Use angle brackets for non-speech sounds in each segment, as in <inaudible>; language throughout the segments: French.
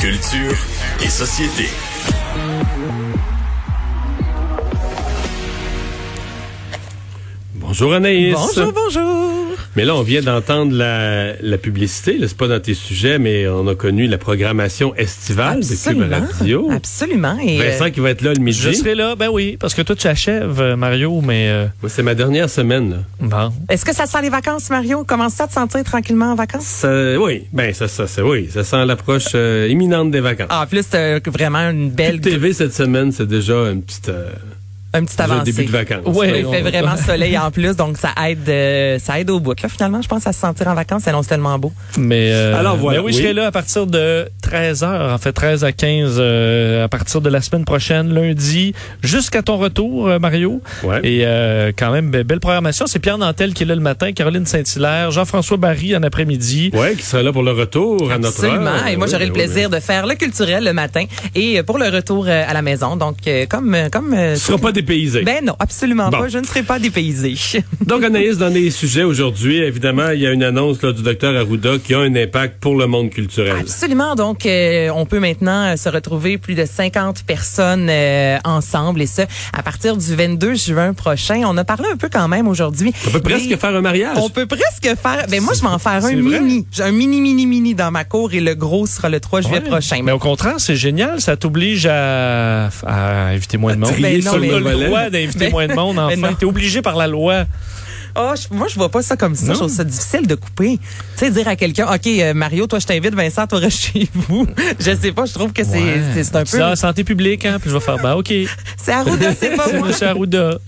Culture et société. Bonjour Anaïs. Bonjour, bonjour. Mais là, on vient d'entendre la, la publicité. C'est pas dans tes sujets, mais on a connu la programmation estivale de Cube Absolument. Radio. Absolument. Et, euh, Vincent qui va être là le midi. Je serai là, ben oui, parce que toi tu achèves, euh, Mario, mais euh, c'est ma dernière semaine. Là. bon. Est-ce que ça sent les vacances, Mario? Commence ça à te sentir tranquillement en vacances? Ça, oui, ben ça, ça, ça, oui, ça sent l'approche euh, imminente des vacances. Ah, en plus, t'as vraiment une belle, Cube TV cette semaine, c'est déjà une petite, euh, un petit le avancée. début de vacances. Ouais. Il fait on- vraiment <laughs> soleil en plus, donc ça aide, euh, ça aide au bout. Là, finalement, je pense à se sentir en vacances, annonce tellement beau. Mais euh, Alors, voilà, oui, oui. je serai là à partir de 13h, en fait 13 à 15 euh, à partir de la semaine prochaine, lundi, jusqu'à ton retour, euh, Mario. Ouais. Et euh, quand même, be- belle programmation. C'est Pierre Nantel qui est là le matin, Caroline Saint-Hilaire, Jean-François Barry en après-midi. Ouais, qui sera là pour le retour à notre heure. Absolument. Et moi, Oui, j'aurai le oui, plaisir de faire le culturel le matin et pour le retour à la maison. Donc, comme, comme. Tu seras pas dépaysé. ben non, absolument Bon. pas. Je ne serai pas dépaysée. <laughs> Donc, Anaïs, dans les sujets aujourd'hui, évidemment, il y a une annonce là, du docteur Arruda qui a un impact pour le monde culturel. Absolument. Donc, euh, on peut maintenant euh, se retrouver plus de 50 personnes euh, ensemble et ça à partir du 22 juin prochain. On a parlé un peu quand même aujourd'hui. On peut presque faire un mariage. On peut presque faire. Ben moi, je vais en faire un vrai? mini. J'ai un mini, mini, mini dans ma cour et le gros sera le 3 juillet Ouais. prochain. Mais au contraire, c'est génial. Ça t'oblige à, à inviter moins de monde. Ben non, mais- le droit d'inviter moins de monde, <laughs> enfin. T'es obligé par la loi. Oh, je- moi, je vois pas ça comme ça. Je trouve ça difficile de couper. Tu sais, dire à quelqu'un, OK, euh, Mario, toi, je t'invite, Vincent, toi, reste chez vous. <laughs> je sais pas, je trouve que c'est Ouais. c'est- c'est un peu... ah, santé publique, hein, puis je vais faire, bah, OK. <laughs> C'est Arruda, c'est pas <laughs> C'est moi. M. Arruda.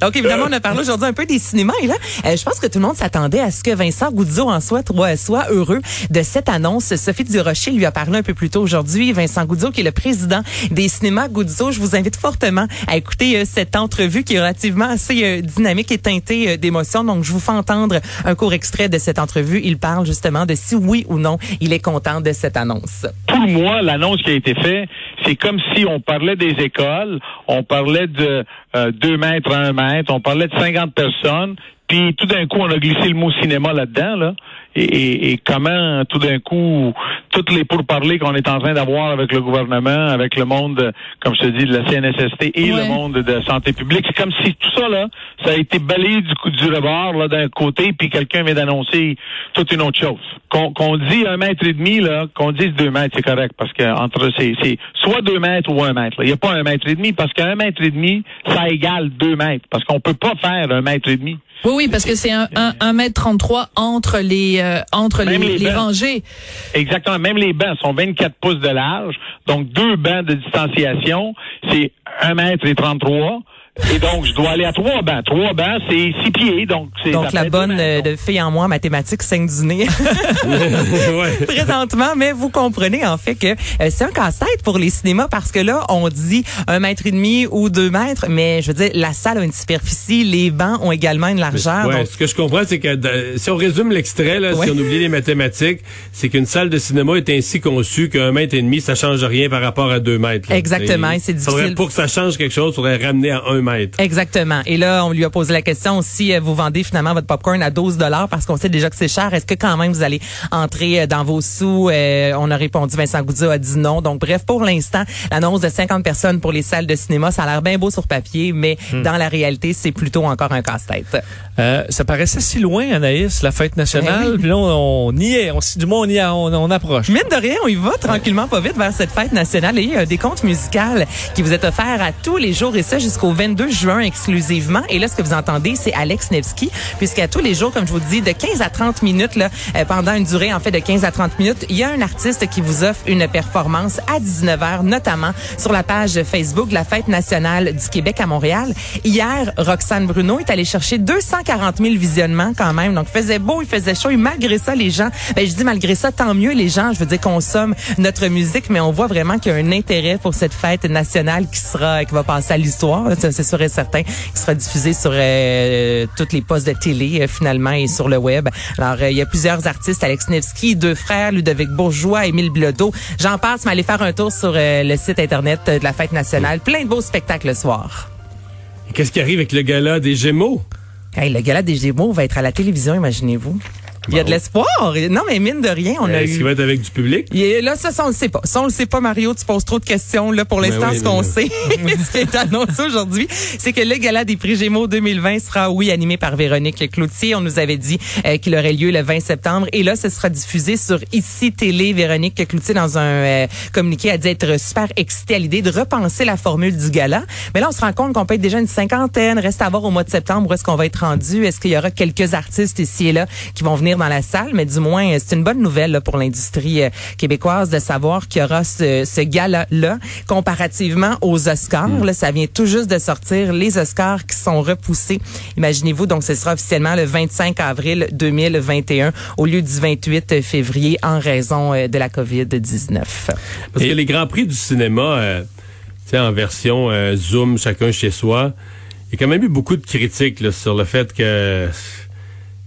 Donc, évidemment, on a parlé aujourd'hui un peu des cinémas. Et là, euh, je pense que tout le monde s'attendait à ce que Vincent Goudzo en soit, soit, soit heureux de cette annonce. Sophie Durocher lui a parlé un peu plus tôt aujourd'hui. Vincent Goudzo, qui est le président des cinémas Goudzo. Je vous invite fortement à écouter euh, cette entrevue qui est relativement assez euh, dynamique et teintée euh, Donc, je vous fais entendre un court extrait de cette entrevue. Il parle justement de si oui ou non il est content de cette annonce. pour moi, l'annonce qui a été faite, c'est comme si on parlait des écoles, on parlait de euh, 2 mètres à 1 mètre, on parlait de 50 personnes, puis tout d'un coup, on a glissé le mot cinéma là-dedans, là. Et, et- et comment, tout d'un coup, toutes les pourparlers qu'on est en train d'avoir avec le gouvernement, avec le monde, comme je te dis, de la CNSST et Ouais. le monde de santé publique, c'est comme si tout ça, là, ça a été balayé du, coup- du rebord, là, d'un côté, puis quelqu'un vient d'annoncer toute une autre chose. Qu'on qu'on dit un mètre et demi, là, qu'on dise deux mètres, c'est correct, parce que entre c'est c'est soit deux mètres ou un mètre. là. Il n'y a pas un mètre et demi, parce qu'un mètre et demi, ça égale deux mètres, parce qu'on peut pas faire un mètre et demi. Oui, oui, parce que c'est un, un, un mètre 33 entre les, euh, entre les, rangées. Exactement. Même les bancs sont 24 pouces de large. Donc, deux bancs de distanciation, c'est un mètre et 33. Et donc, je dois aller à trois bancs. Trois bancs, c'est six pieds. Donc, c'est Donc, la bonne euh, de fille en moi en mathématiques nez. <laughs> <laughs> ouais. présentement, mais vous comprenez en fait que euh, c'est un casse-tête pour les cinémas parce que là, on dit un mètre et demi ou deux mètres, mais je veux dire, la salle a une superficie, les bancs ont également une largeur. Ouais, donc- ce que je comprends, c'est que de- si on résume l'extrait, là, Ouais. si on oublie les mathématiques, c'est qu'une salle de cinéma est ainsi conçue qu'un mètre et demi, ça change rien par rapport à deux mètres. là. Exactement, et c'est faudrait- difficile. Pour que ça change quelque chose, il faudrait ramener à un mètre. Exactement. Et là, on lui a posé la question si euh, vous vendez finalement votre popcorn à 12 dollars parce qu'on sait déjà que c'est cher. Est-ce que quand même vous allez entrer euh, dans vos sous? Euh, On a répondu Vincent Goudzot a dit non. Donc bref, pour l'instant, l'annonce de 50 personnes pour les salles de cinéma, ça a l'air bien beau sur papier, mais Hmm. dans la réalité, c'est plutôt encore un casse-tête. Euh, ça paraissait si loin, Anaïs, la fête Eh nationale. Puis là, on, on y est. On, du moins, on y est, on, on approche. Mine de rien, on y va tranquillement pas vite vers cette fête nationale et il y a des comptes musicales qui vous est offert à tous les jours et ça jusqu'au 22 juin exclusivement. Et là, ce que vous entendez, c'est Alex Nevsky, puisqu'à tous les jours, comme je vous dis, de 15 à 30 minutes, là, euh, pendant une durée en fait de 15 à 30 minutes, il y a un artiste qui vous offre une performance à 19h, notamment sur la page Facebook de la fête nationale du Québec à Montréal. Hier, Roxane Bruno est allée chercher 240 000 visionnements quand même. Donc, il faisait beau, il faisait chaud. Et malgré ça, les gens, ben, je dis malgré ça, tant mieux, les gens, je veux dire, consomment notre musique, mais on voit vraiment qu'il y a un intérêt pour cette fête nationale qui sera, qui va passer à l'histoire. C'est sûr et certain, qui sera diffusée sur euh, toutes les postes de télé, euh, finalement, et sur le web. Alors, euh, il y a plusieurs artistes, Alex Nevsky, deux frères, Ludovic Bourgeois, Émile Bilodeau. J'en passe, mais allez faire un tour sur euh, le site Internet de la fête nationale. Plein de beaux spectacles le soir. Qu'est-ce qui arrive avec le gala des Gémeaux? Hey, le gala des Gémeaux va être à la télévision, imaginez-vous. Il y a de Bon. l'espoir. Non, mais mine de rien, on a Est-ce eu... qu'il va être avec du public? Et là, ça, ça, on le sait pas. Ça, on le sait pas, Mario. Tu poses trop de questions. Là, pour Ben l'instant, oui, ce qu'on sait, <laughs> ce qui est annoncé aujourd'hui, c'est que le gala des prix Gémeaux 2020 sera, oui, animé par Véronique Cloutier. On nous avait dit euh, qu'il aurait lieu le 20 septembre. Et là, ce sera diffusé sur ICI Télé. Véronique Cloutier, dans un euh, communiqué, a dit être super excitée à l'idée de repenser la formule du gala. Mais là, on se rend compte qu'on peut être déjà une cinquantaine. Reste à voir au mois de septembre où est-ce qu'on va être rendu. Est-ce qu'il y aura quelques artistes ici et là qui vont venir dans la salle? Mais du moins, euh, c'est une bonne nouvelle là, pour l'industrie euh, québécoise de savoir qu'il y aura ce, ce gala-là comparativement aux Oscars. Là, ça vient tout juste de sortir. Les Oscars qui sont repoussés. Imaginez-vous, donc ce sera officiellement le 25 avril 2021 au lieu du 28 février en raison euh, de la COVID-19. Parce que les grands prix du cinéma, euh, tu sais, en version euh, Zoom, chacun chez soi, il y a quand même eu beaucoup de critiques là, sur le fait que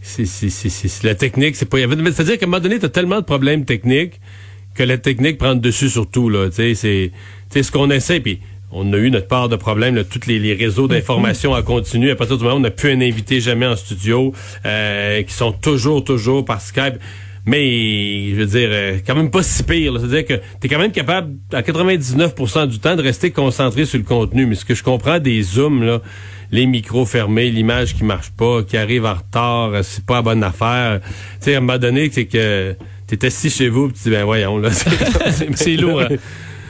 c'est, c'est, c'est, c'est- c'est- la technique, c'est pas. il y avait- C'est-à-dire qu'à un moment donné, tu as tellement de problèmes techniques que la technique prend le dessus sur tout. Là, tu sais, c'est, ce qu'on essaie, puis on a eu notre part de problèmes, là, tous les, les réseaux d'information en continu. À partir du moment où on n'a plus un invité jamais en studio, euh, qui sont toujours, toujours par Skype. Mais, je veux dire, euh, quand même pas si pire. C'est-à-dire que tu es quand même capable, à 99% du temps, de rester concentré sur le contenu. Mais ce que je comprends des Zooms, là, les micros fermés, l'image qui marche pas, qui arrive en retard, euh, c'est pas la bonne affaire. Tu sais, à un moment donné, c'est que t'es assis chez vous, pis tu dis, ben voyons, là. <laughs> C'est lourd, hein.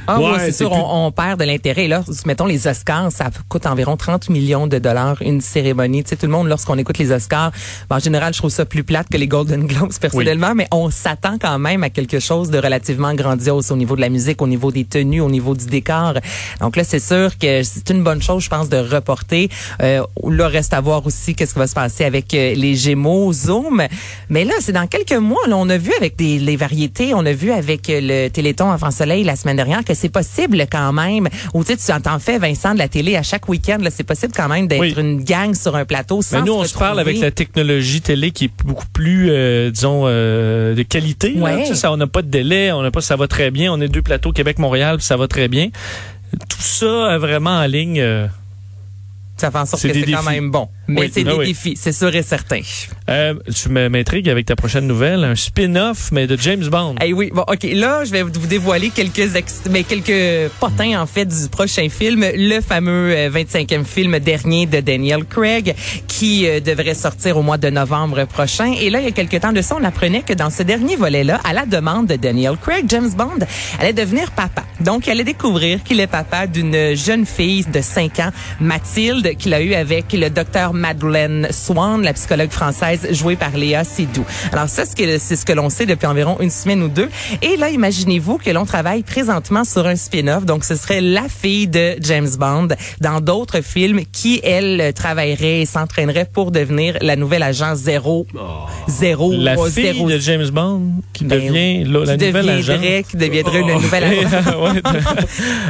Ah Ouais, oui, c'est sûr, plus- on, on perd de l'intérêt. Là, mettons les Oscars, ça coûte environ 30 millions de dollars une cérémonie. Tu sais, tout le monde, lorsqu'on écoute les Oscars, ben, en général, je trouve ça plus plate que les Golden Globes <laughs> personnellement, mais on s'attend quand même à quelque chose de relativement grandiose au niveau de la musique, au niveau des tenues, au niveau du décor. Donc là, c'est sûr que c'est une bonne chose, je pense, de reporter. Euh, là, reste à voir aussi qu'est-ce qui va se passer avec euh, les Gémeaux, Zoom. Mais là, c'est dans quelques mois. Là, on a vu avec des, les variétés, on a vu avec euh, le Téléthon Enfant Soleil la semaine dernière que c'est possible quand même. Ou tu sais, tu entends fait Vincent de la télé à chaque week-end. C'est possible quand même d'être Oui. une gang sur un plateau sans Mais nous, on se parle avec la technologie télé qui est beaucoup plus, euh, disons, euh, de qualité. là. Ouais. Tu sais, ça, on n'a pas de délai, on n'a pas, ça va très bien. On est deux plateaux Québec-Montréal, ça va très bien. Tout ça euh, vraiment en ligne. euh, Ça fait en sorte que c'est quand même bon. Mais Oui, c'est ah des oui. défis, c'est sûr et certain. euh, tu me- m'intrigues avec ta prochaine nouvelle, un spin-off, mais de James Bond. Eh oui, bon, ok. Là, je vais vous dévoiler quelques ex- mais quelques potins en fait du prochain film, le fameux euh, 25e film dernier de Daniel Craig, qui euh, devrait sortir au mois de novembre prochain. Et là, il y a quelques temps de ça, on apprenait que dans ce dernier volet-là, à la demande de Daniel Craig, James Bond allait devenir papa. Donc, il allait découvrir qu'il est papa d'une jeune fille de 5 ans, Mathilde, qu'il a eu avec le docteur Madeleine Swan, la psychologue française jouée par Léa Seydoux. Alors ça, c'est ce que, c'est ce que l'on sait depuis environ une semaine ou deux. Et là, imaginez-vous que l'on travaille présentement sur un spin-off. Donc, ce serait la fille de James Bond dans d'autres films qui, elle, travaillerait et s'entraînerait pour devenir la nouvelle agent zéro, zéro, La oh, fille zéro, de James Bond qui Ben, devient la, la qui nouvelle agent. deviendrait, qui deviendrait une nouvelle <laughs> agent. Oui,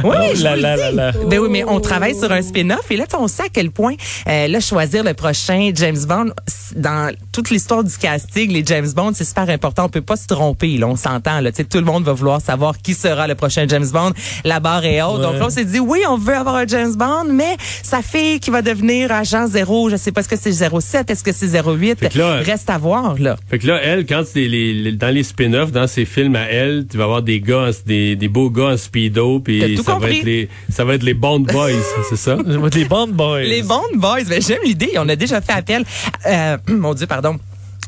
Oh, je vous le dis. Ben oui, mais on travaille sur un spin-off et là, on sait à quel point euh, là choisir le prochain James Bond dans toute l'histoire du casting, les James Bond, c'est super important. On peut pas se tromper, là, on s'entend. Là, tout le monde va vouloir savoir qui sera le prochain James Bond. La barre est haute. Donc là, on s'est dit oui, on veut avoir un James Bond, mais sa fille qui va devenir agent zéro, je sais pas, est-ce que c'est 07, est-ce que c'est 08, Fait que là, reste à voir là. Fait que là, elle, quand c'est les, les- dans les spin-offs, dans ses films à elle, tu vas avoir des gars, des, des beaux gars en speedo, puis ça va être les, ça va être les Bond Boys, <laughs> c'est ça? Les Bond Boys. Les Bond Boys, ben, j'aime l'idée. On a déjà fait appel, euh, <clears throat> mon Dieu, pardon,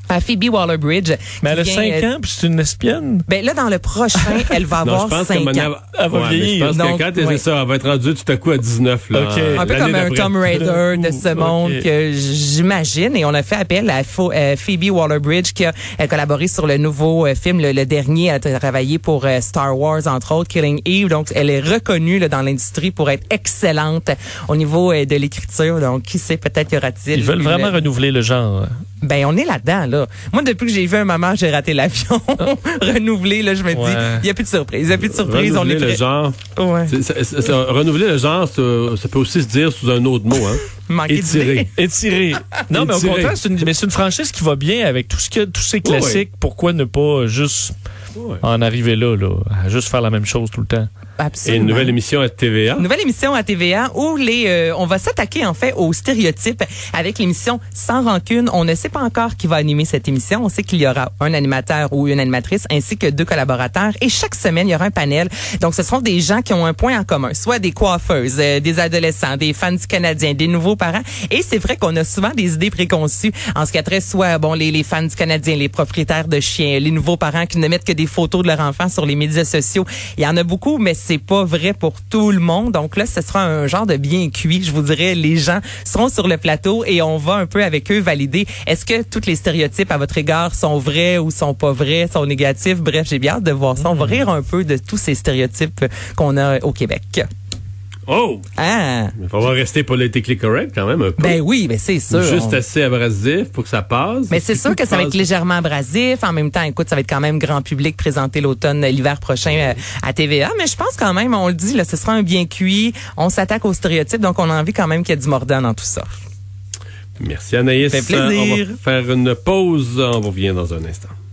à Phoebe Waller-Bridge. Mais elle a qui 5 vient, euh, ans, puis c'est une espionne. Ben là, dans le prochain, <laughs> elle va Non, avoir je pense 5 qu'à ans. Elle va Ouais, vieillir. Je pense Donc, que quand elle ouais. ça, elle va être rendue tout à coup à 19, là. Ok. en- Un peu comme un. Tom Raider <laughs> de ce monde que j'imagine. Et on a fait appel à euh, Phoebe Waller-Bridge qui a euh, collaboré sur le nouveau euh, film, le, le dernier. Elle a travaillé pour euh, Star Wars, entre autres, Killing Eve. Donc, elle est reconnue là, dans l'industrie pour être excellente au niveau euh, de l'écriture. Donc, qui sait, peut-être y aura-t-il... Ils veulent une- vraiment renouveler le genre. Ben, on est là-dedans, là. Moi, depuis que j'ai vu un moment, j'ai raté l'avion. <laughs> Renouvelé, là, je me dis, Ouais. il n'y a plus de surprise. Il n'y a plus de surprise. Renouveler on est le genre. Ouais. c'est- c'est- c'est- c'est- renouveler le genre, ça, ça peut aussi se dire sous un autre mot, hein. <laughs> Manquer. Étiré. Non, mais au contraire, c'est une, mais c'est une franchise qui va bien avec tout ce y a, tous ces classiques. Pourquoi ne pas juste Ouais. en arriver là, là, à juste faire la même chose tout le temps? Et Absolument. une nouvelle émission à TVA. Nouvelle émission à TVA où les euh, on va s'attaquer en fait aux stéréotypes avec l'émission Sans rancune. On ne sait pas encore qui va animer cette émission. On sait qu'il y aura un animateur ou une animatrice ainsi que deux collaborateurs et chaque semaine il y aura un panel. Donc ce seront des gens qui ont un point en commun, soit des coiffeuses, euh, des adolescents, des fans du Canadien, des nouveaux parents. Et c'est vrai qu'on a souvent des idées préconçues en ce qui a trait soit bon les, les fans du Canadien, les propriétaires de chiens, les nouveaux parents qui ne mettent que des photos de leur enfant sur les médias sociaux. Il y en a beaucoup, mais c'est pas vrai pour tout le monde. Donc là, ce sera un genre de bien cuit. Je vous dirais, les gens seront sur le plateau et on va un peu avec eux valider est-ce que tous les stéréotypes à votre égard sont vrais ou sont pas vrais, sont négatifs. Bref, j'ai bien hâte de voir ça. On va rire un peu de tous ces stéréotypes qu'on a au Québec. Oh! Ah, Il va falloir rester politically correct quand même un peu. ben oui, mais c'est sûr. Juste On- assez abrasif pour que ça passe. Mais c'est sûr que ça va être légèrement abrasif. En même temps, écoute, ça va être quand même grand public présenté l'automne, l'hiver prochain euh, à TVA. Mais je pense quand même, on le dit, là, ce sera un bien cuit. On s'attaque aux stéréotypes, donc on a envie quand même qu'il y ait du mordant dans tout ça. Merci Anaïs. Ça fait plaisir. On va faire une pause. On revient dans un instant.